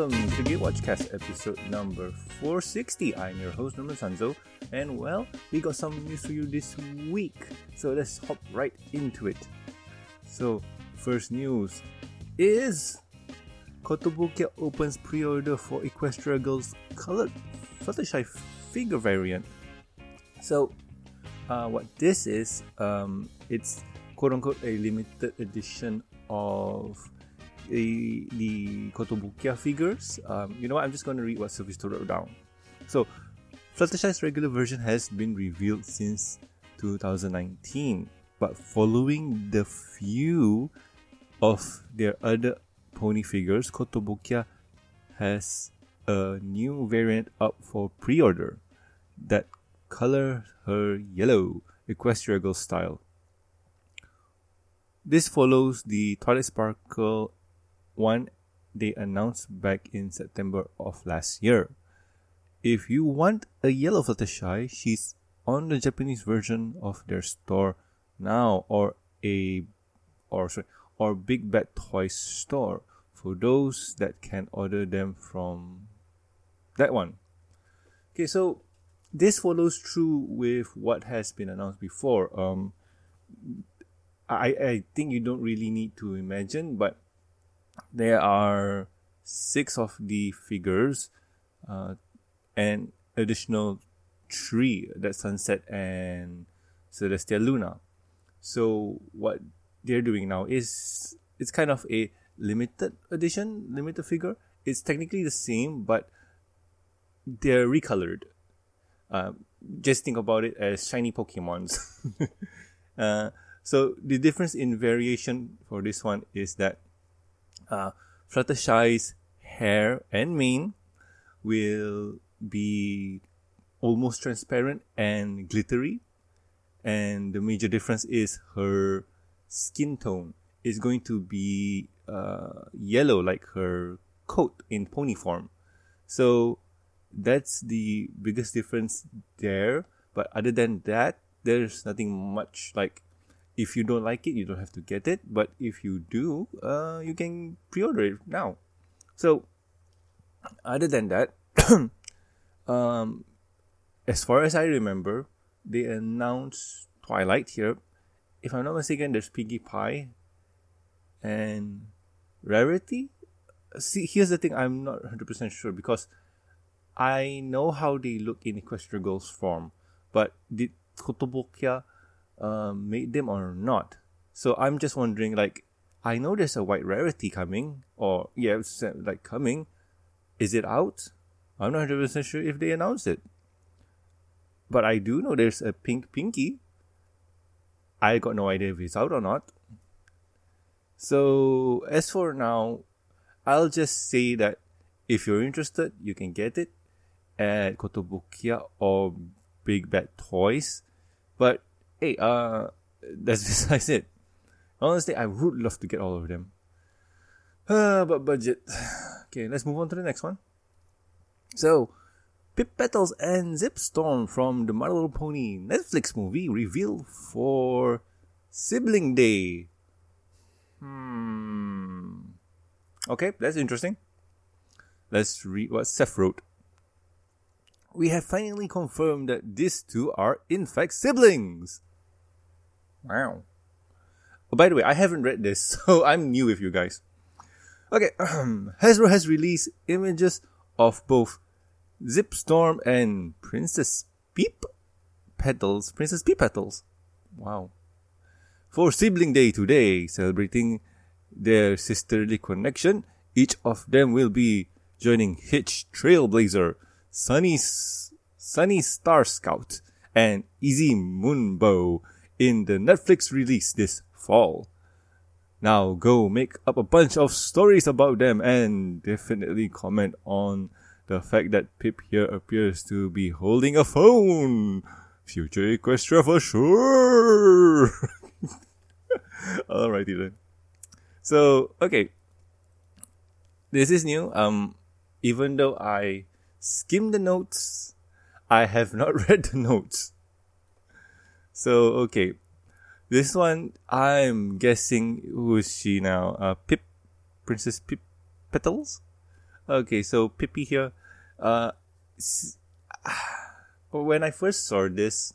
welcome to Gatewatchcast episode number 460. I'm your host Norman Sanzo, and well, we got some news for you this week. So let's hop right into it. So, first news is Kotobukiya opens pre-order for Equestria Girls colored Fluttershy figure variant. So, uh, what this is, um, it's quote unquote a limited edition of the, the Kotobukiya figures. Um, you know what? I'm just going to read what Sylvester wrote down. So, Fluttershy's regular version has been revealed since 2019, but following the few of their other pony figures, Kotobukiya has a new variant up for pre-order that color her yellow Equestria Girl style. This follows the Twilight Sparkle one they announced back in September of last year. If you want a yellow Fluttershy, she's on the Japanese version of their store now, or a or sorry, or Big Bad Toys store for those that can order them from that one. Okay, so this follows through with what has been announced before. Um, I I think you don't really need to imagine, but there are six of the figures, uh, and additional three that Sunset and Celestia Luna. So what they're doing now is it's kind of a limited edition, limited figure. It's technically the same, but they're recolored. Uh, just think about it as shiny Pokemons. uh, so the difference in variation for this one is that uh, hair and mane will be almost transparent and glittery. And the major difference is her skin tone is going to be uh, yellow like her coat in pony form. So that's the biggest difference there. But other than that, there's nothing much like if you don't like it, you don't have to get it. But if you do, uh, you can pre-order it now. So, other than that, um, as far as I remember, they announced Twilight here. If I'm not mistaken, there's Pinkie Pie and Rarity. See, here's the thing: I'm not 100% sure because I know how they look in Equestria Girls form, but did Kotobukiya um, made them or not. So I'm just wondering, like, I know there's a white rarity coming, or yeah, it's uh, like coming. Is it out? I'm not 100% sure if they announced it. But I do know there's a pink pinky. I got no idea if it's out or not. So, as for now, I'll just say that if you're interested, you can get it at Kotobukiya or Big Bad Toys. But hey, uh, that's besides it. Honestly, I would love to get all of them. Uh, but budget. Okay, let's move on to the next one. So, Pipp Petals and Zipp Storm from the My Little Pony Netflix movie revealed for Sibling Day. Hmm. Okay, that's interesting. Let's read what Seth wrote we have finally confirmed that these two are in fact siblings. Wow. Oh, by the way, I haven't read this, so I'm new with you guys. Okay, Hasbro has released images of both Zipp Storm and Princess Peep Petals. Princess Peep Petals. Wow. For Sibling Day today, celebrating their sisterly connection, each of them will be joining Hitch Trailblazer, Sunny, Sunny Starscout, and Izzy Moonbow in the Netflix release this fall. Now go make up a bunch of stories about them and definitely comment on the fact that Pipp here appears to be holding a phone. Future Equestria for sure. Alrighty then. So, okay. This is new. Um, even though I skimmed the notes, I have not read the notes. So, okay. This one, I'm guessing who is she now? Uh, Pipp? Princess Pipp Petals? Okay, so Pippi here. Uh, when I first saw this,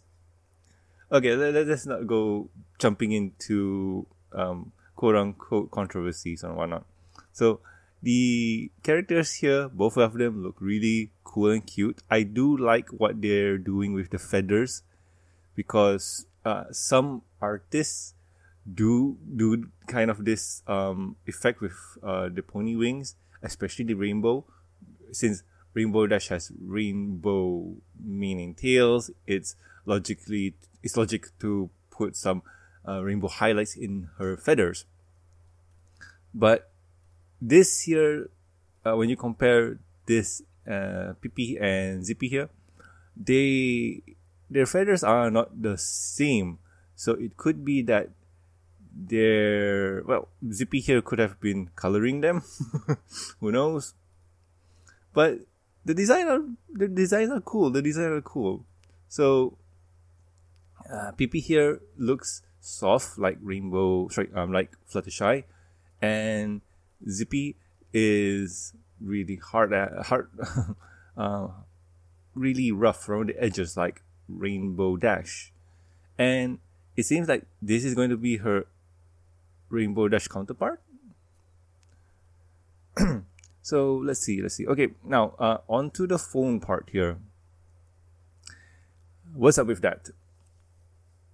okay, let, us not go jumping into um, quote unquote controversies and whatnot. So the characters here, both of them look really cool and cute. I do like what they're doing with the feathers because uh, some artists do do kind of this um, effect with uh, the pony wings, especially the rainbow, since Rainbow Dash has rainbow meaning tails. It's logically it's logic to put some uh, rainbow highlights in her feathers. But this year, uh, when you compare this uh, Pippi and Zippy here, they their feathers are not the same. So it could be that their well, Zippy here could have been coloring them. Who knows? But the design are the designs are cool. The design are cool. So uh, Pippi here looks soft like rainbow, sorry, um, like Fluttershy, and Zippy is really hard, hard, uh, really rough around the edges like Rainbow Dash, and it seems like this is going to be her Rainbow Dash counterpart. So let's see, let's see. Okay, now uh, on to the phone part here. What's up with that?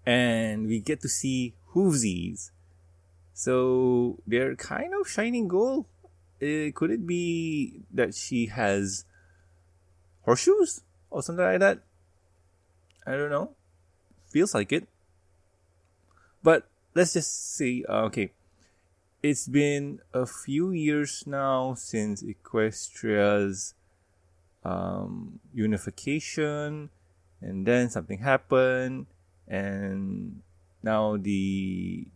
And we get to see hoovsies. So they're kind of shining gold. Uh, could it be that she has horseshoes or something like that? I don't know. Feels like it. But let's just see. Uh, okay, it's been a few years now since Equestria's um, unification, and then something happened, and now the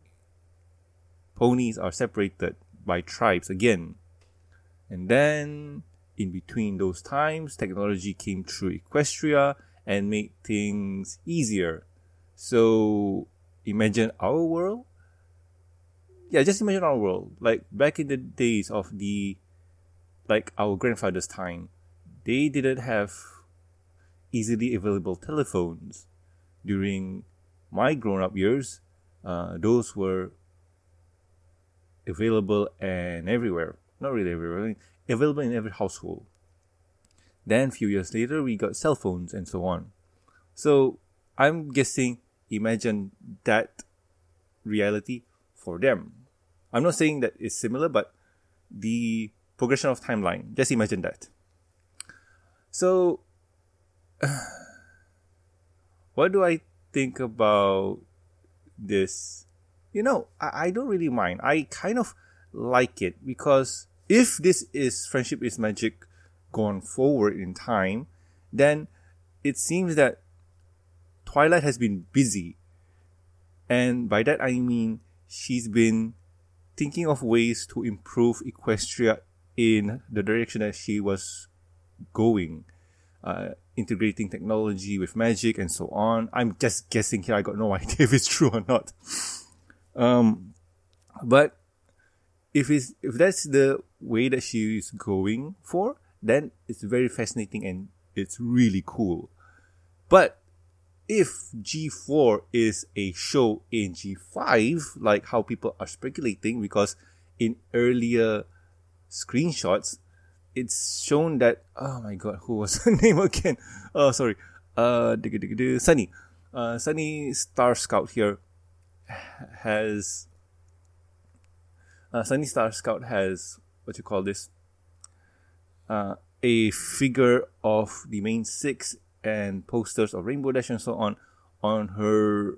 ponies are separated by tribes again. And then, in between those times, technology came through Equestria and make things easier. So, imagine our world yeah, just imagine our world. Like back in the days of the, like our grandfather's time, they didn't have easily available telephones. During my grown up years, uh, those were available and everywhere. Not really everywhere, available in every household. Then, a few years later, we got cell phones and so on. So, I'm guessing, imagine that reality for them. I'm not saying that it's similar, but the progression of timeline. Just imagine that. So, what do I think about this? You know, I, I don't really mind. I kind of like it because if this is friendship is magic gone forward in time, then it seems that Twilight has been busy. And by that I mean she's been thinking of ways to improve Equestria in the direction that she was going, uh, integrating technology with magic and so on. I'm just guessing here. I got no idea if it's true or not. Um, but if it's if that's the way that she is going for, then it's very fascinating and it's really cool. But if G4 is a show in G5, like how people are speculating, because in earlier screenshots, it's shown that oh my god, who was her name again? Oh, sorry, uh, Sunny, uh, Sunny Starscout here has uh, Sunny Starscout has what you call this, uh, a figure of the main six and posters of Rainbow Dash and so on on her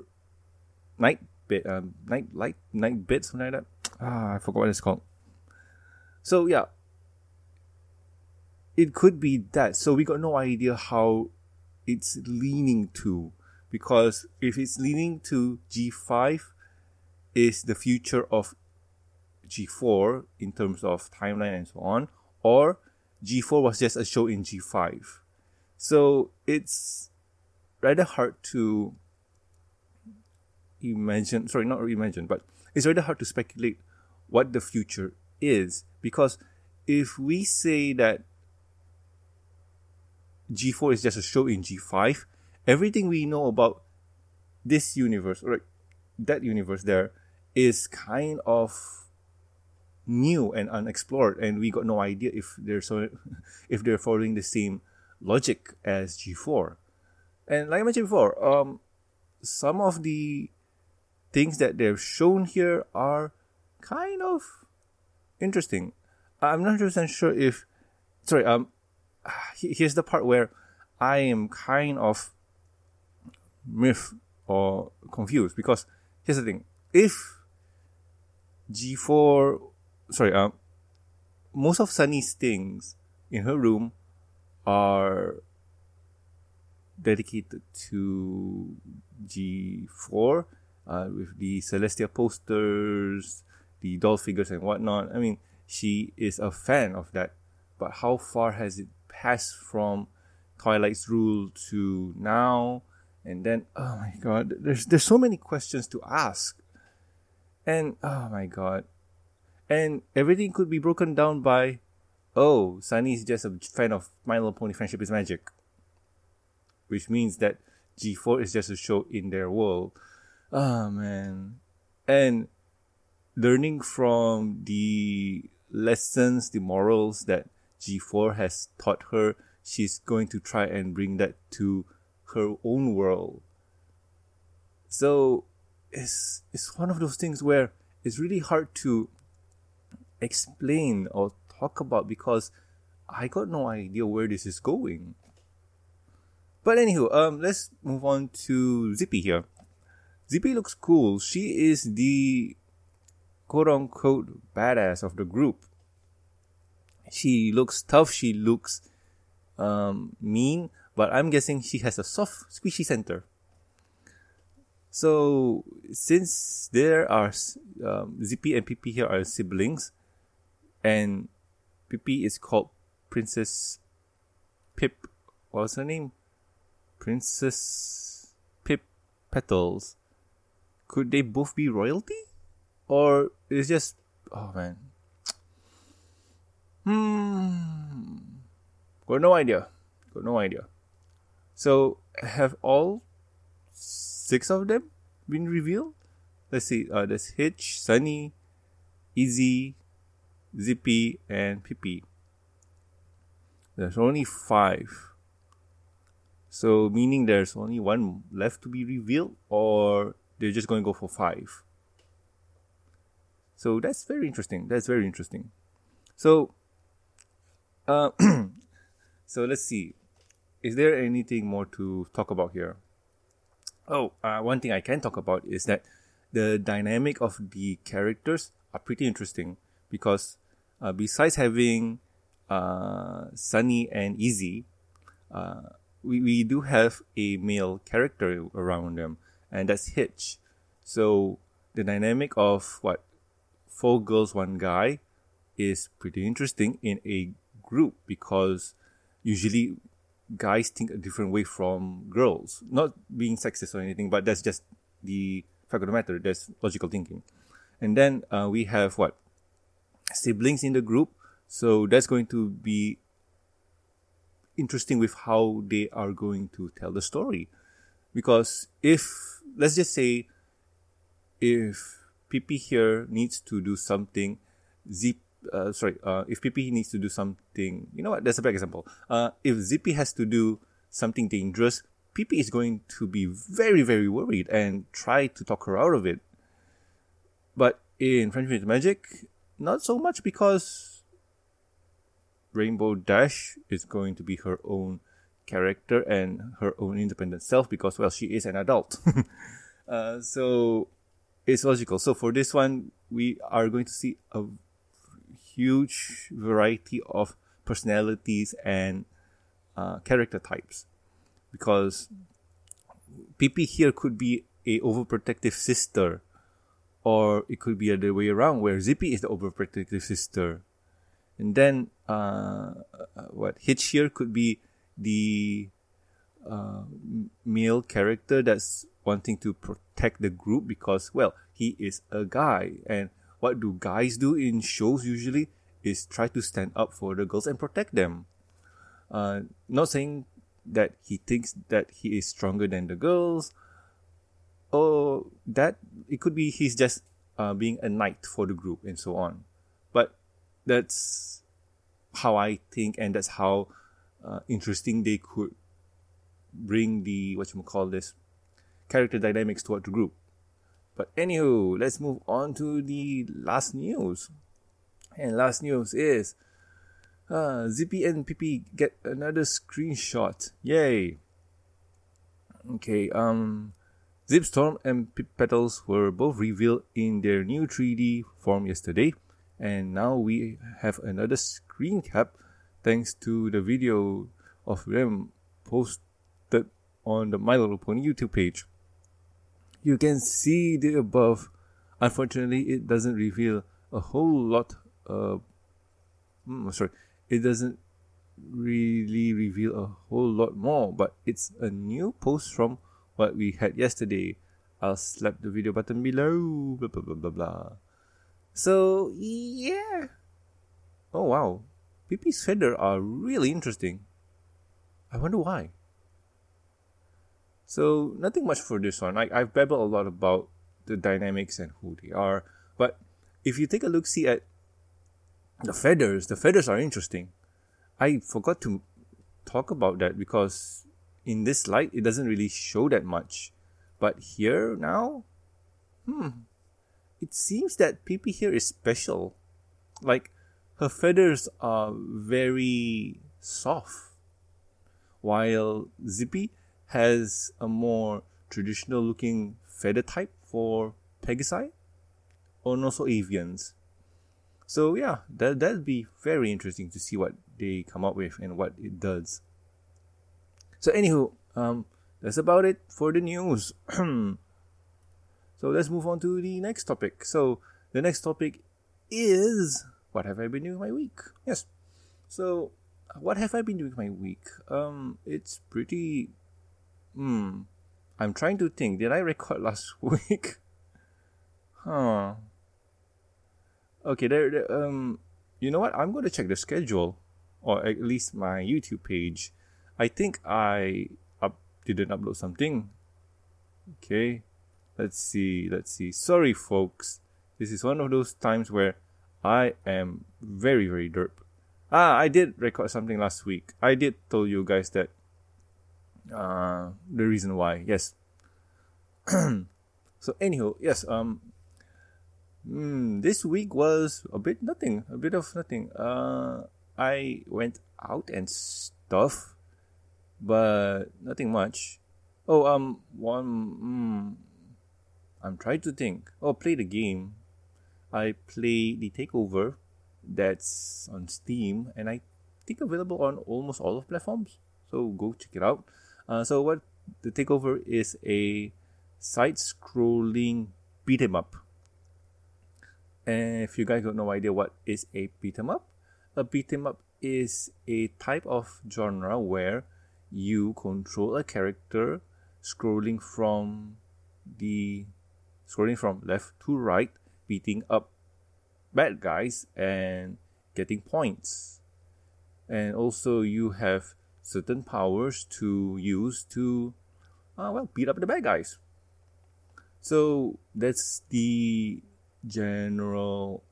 night bit, um, night light, night bit, something like that. Ah, I forgot what it's called. So yeah, it could be that. So we got no idea how it's leaning to, because if it's leaning to G5, is the future of G4 in terms of timeline and so on, or G4 was just a show in G5. So it's rather hard to imagine, sorry, not imagine, but it's rather hard to speculate what the future is because if we say that G4 is just a show in G5, everything we know about this universe, or that universe there, is kind of new and unexplored, and we got no idea if they're so, if they're following the same logic as G4. And like I mentioned before, um, some of the things that they've shown here are kind of interesting. I'm not 100% sure if, sorry, um, here's the part where I am kind of miffed or confused because here's the thing. If G4, sorry, um, most of Sunny's things in her room are dedicated to G4 uh, with the Celestia posters, the doll figures, and whatnot. I mean, she is a fan of that. But how far has it passed from Twilight's rule to now? And then, oh my god, there's there's so many questions to ask. And oh my god. And everything could be broken down by, oh, Sunny is just a fan of My Little Pony Friendship is Magic. Which means that G4 is just a show in their world. Oh man. And learning from the lessons, the morals that G4 has taught her, she's going to try and bring that to her own world. So it's it's one of those things where it's really hard to explain or talk about because I got no idea where this is going. But anywho, um, let's move on to Zippy here. Zippy looks cool. She is the quote unquote badass of the group. She looks tough. She looks um, mean, but I'm guessing she has a soft, squishy center. So since there are um, Zippy and Pippi here are siblings, and Pippi is called Princess Pipp. What's her name? Princess Pipp Petals, could they both be royalty? Or is just oh man. Hmm. Got no idea. Got no idea. So have all six of them been revealed? Let's see. Uh, there's Hitch, Sunny, Izzy, Zippy, and Pippi. There's only five. So meaning there's only one left to be revealed, or they're just going to go for five. So that's very interesting. That's very interesting. So, uh, so let's see. Is there anything more to talk about here? Oh, uh, one thing I can talk about is that the dynamic of the characters are pretty interesting because uh, besides having uh, Sunny and Izzy, uh, we, we do have a male character around them, and that's Hitch. So the dynamic of what four girls, one guy is pretty interesting in a group because usually guys think a different way from girls. Not being sexist or anything, but that's just the fact of the matter. That's logical thinking. And then uh, we have what siblings in the group. So that's going to be interesting with how they are going to tell the story. Because if, let's just say, if PP here needs to do something, Zipp, uh, sorry, uh, if PP needs to do something, you know what, that's a bad example. Uh, if Zippy has to do something dangerous, PP is going to be very, very worried and try to talk her out of it. But in Friendship with Magic, not so much because Rainbow Dash is going to be her own character and her own independent self because, well, she is an adult. uh, so it's logical. So for this one, we are going to see a huge variety of personalities and uh, character types because Pippi here could be a overprotective sister or it could be the other way around where Zippy is the overprotective sister and then uh, uh, what Hitch here could be the uh, male character that's wanting to protect the group because well he is a guy and what do guys do in shows usually is try to stand up for the girls and protect them. Uh, not saying that he thinks that he is stronger than the girls, or that it could be he's just uh, being a knight for the group and so on. But that's how I think, and that's how uh, interesting they could bring the what you call this character dynamics toward the group. But anywho, let's move on to the last news. And last news is uh, Zippy and PP get another screenshot. Yay! Okay, um, Zipp Storm and Petals were both revealed in their new 3D form yesterday, and now we have another screen cap thanks to the video of them posted on the My Little Pony YouTube page you can see the above. Unfortunately, it doesn't reveal a whole lot. Uh, sorry, it doesn't really reveal a whole lot more, but it's a new post from what we had yesterday. I'll slap the video button below. Blah blah blah blah blah. So yeah. Oh wow, Pipi's feather are really interesting. I wonder why. So nothing much for this one. I, I've babbled a lot about the dynamics and who they are, but if you take a look, see at the feathers. The feathers are interesting. I forgot to talk about that because in this light it doesn't really show that much, but here now, hmm, it seems that Pippi here is special. Like her feathers are very soft, while Zippy has a more traditional looking feather type for Pegasi and also avians. So yeah, that that'd be very interesting to see what they come up with and what it does. So anywho, um, that's about it for the news. so let's move on to the next topic. So the next topic is what have I been doing my week? Yes. So what have I been doing my week? Um, it's pretty Hmm. I'm trying to think. Did I record last week? huh. Okay, there, there. Um, you know what? I'm going to check the schedule, or at least my YouTube page. I think I up didn't upload something. Okay, let's see. Let's see. Sorry, folks. This is one of those times where I am very very derp. Ah, I did record something last week. I did tell you guys that uh, the reason why. Yes. so anyhow, yes. Um, mm, this week was a bit nothing, a bit of nothing. Uh, I went out and stuff, but nothing much. Oh, um, one. Mm, I'm trying to think. Oh, play the game. I play the Takeover. That's on Steam, and I think available on almost all of platforms. So go check it out. Uh, so what the takeover is a side-scrolling beat 'em up. And if you guys got no idea what is a beat 'em up, a beat 'em up is a type of genre where you control a character scrolling from the scrolling from left to right, beating up bad guys and getting points. And also you have certain powers to use to, uh, well, beat up the bad guys. So that's the general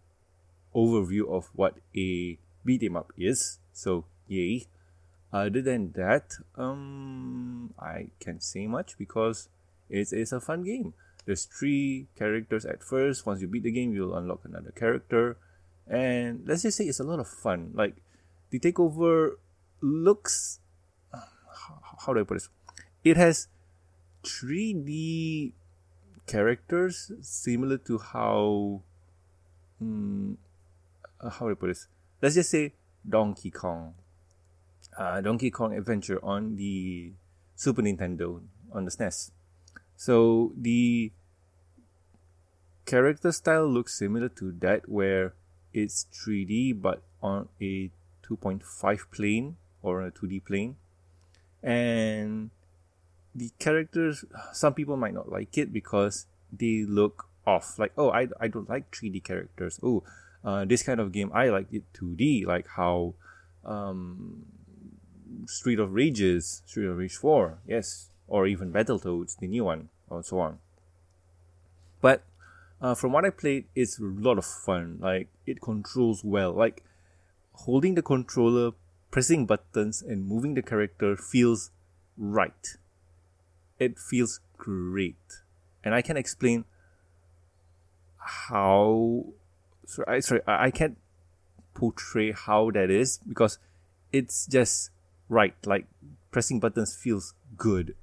overview of what a beat 'em up is. So yay. Other than that, um, I can't say much because it is a fun game. There's three characters at first. Once you beat the game, you'll unlock another character, and let's just say it's a lot of fun. Like the takeover looks how do I put this? It has 3D characters similar to how um, how do I put this? Let's just say Donkey Kong, uh, Donkey Kong Adventure on the Super Nintendo on the SNES. So the character style looks similar to that, where it's 3D but on a 2.5 plane or a 2D plane and the characters some people might not like it because they look off. Like, oh, I, I don't like 3D characters. Oh, uh, this kind of game, I like it 2D, like how um, Street of Rages, Street of Rage 4, yes, or even Battletoads, the new one, or so on. But uh, from what I played, it's a lot of fun. Like, it controls well. Like, holding the controller, pressing buttons, and moving the character feels right. It feels great. And I can explain how. Sorry, I, sorry, I can't portray how that is because it's just right. Like pressing buttons feels good.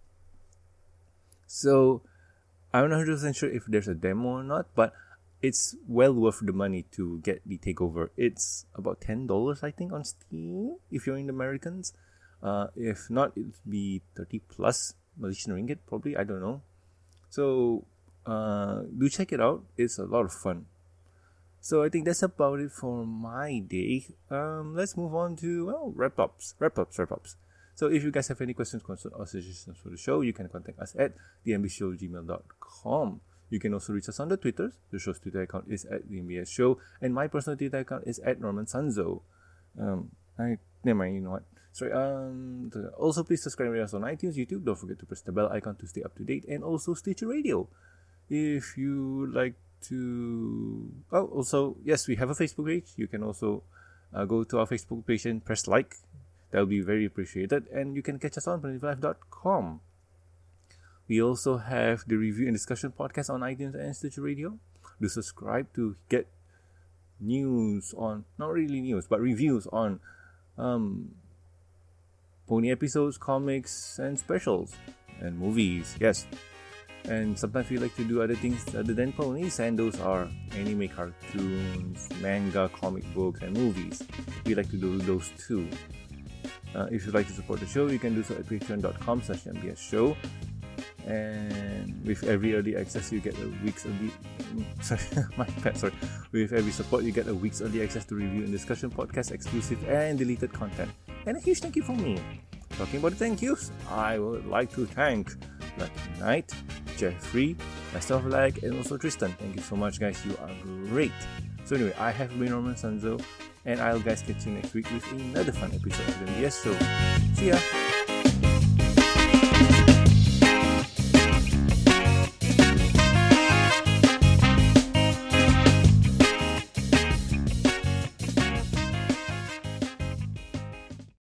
So I'm not 100% sure if there's a demo or not, but it's well worth the money to get the takeover. It's about ten dollars, I think, on Steam if you're in the Americans. Uh, if not, it'll be thirty plus Malaysian ringgit, probably. I don't know. So uh, do check it out. It's a lot of fun. So I think that's about it for my day. Um, let's move on to well wrap ups, wrap ups, wrap ups. So if you guys have any questions, concerns, or suggestions for the show, you can contact us at thembshowgmail.com. You can also reach us on the Twitters. The show's Twitter account is at the Show, and my personal Twitter account is at Norman Sanzo. Um, I never mind. You know what? Sorry. Um. Also, please subscribe to us on iTunes, YouTube. Don't forget to press the bell icon to stay up to date, and also Stitcher Radio. If you like to, oh, also yes, we have a Facebook page. You can also uh, go to our Facebook page and press like. That will be very appreciated, and you can catch us on planetvlife.com. We also have the review and discussion podcast on iTunes and Stitcher Radio. Do subscribe to get news on, not really news, but reviews on um, pony episodes, comics, and specials, and movies. Yes. And sometimes we like to do other things other than ponies, and those are anime cartoons, manga, comic books, and movies. We like to do those too. Uh, if you'd like to support the show, you can do so at patreon.com slash show and with every early access you get a week's early sorry my bad sorry with every support you get a week's early access to review and discussion podcast exclusive and deleted content and a huge thank you from me talking about the thank yous i would like to thank Lucky Knight, Jeffrey, myself Lag, and also Tristan. Thank you so much, guys. You are great. So anyway, I have been Norman Sanzo, and I'll guys catch you next week with another fun episode of the MBS Show. See ya.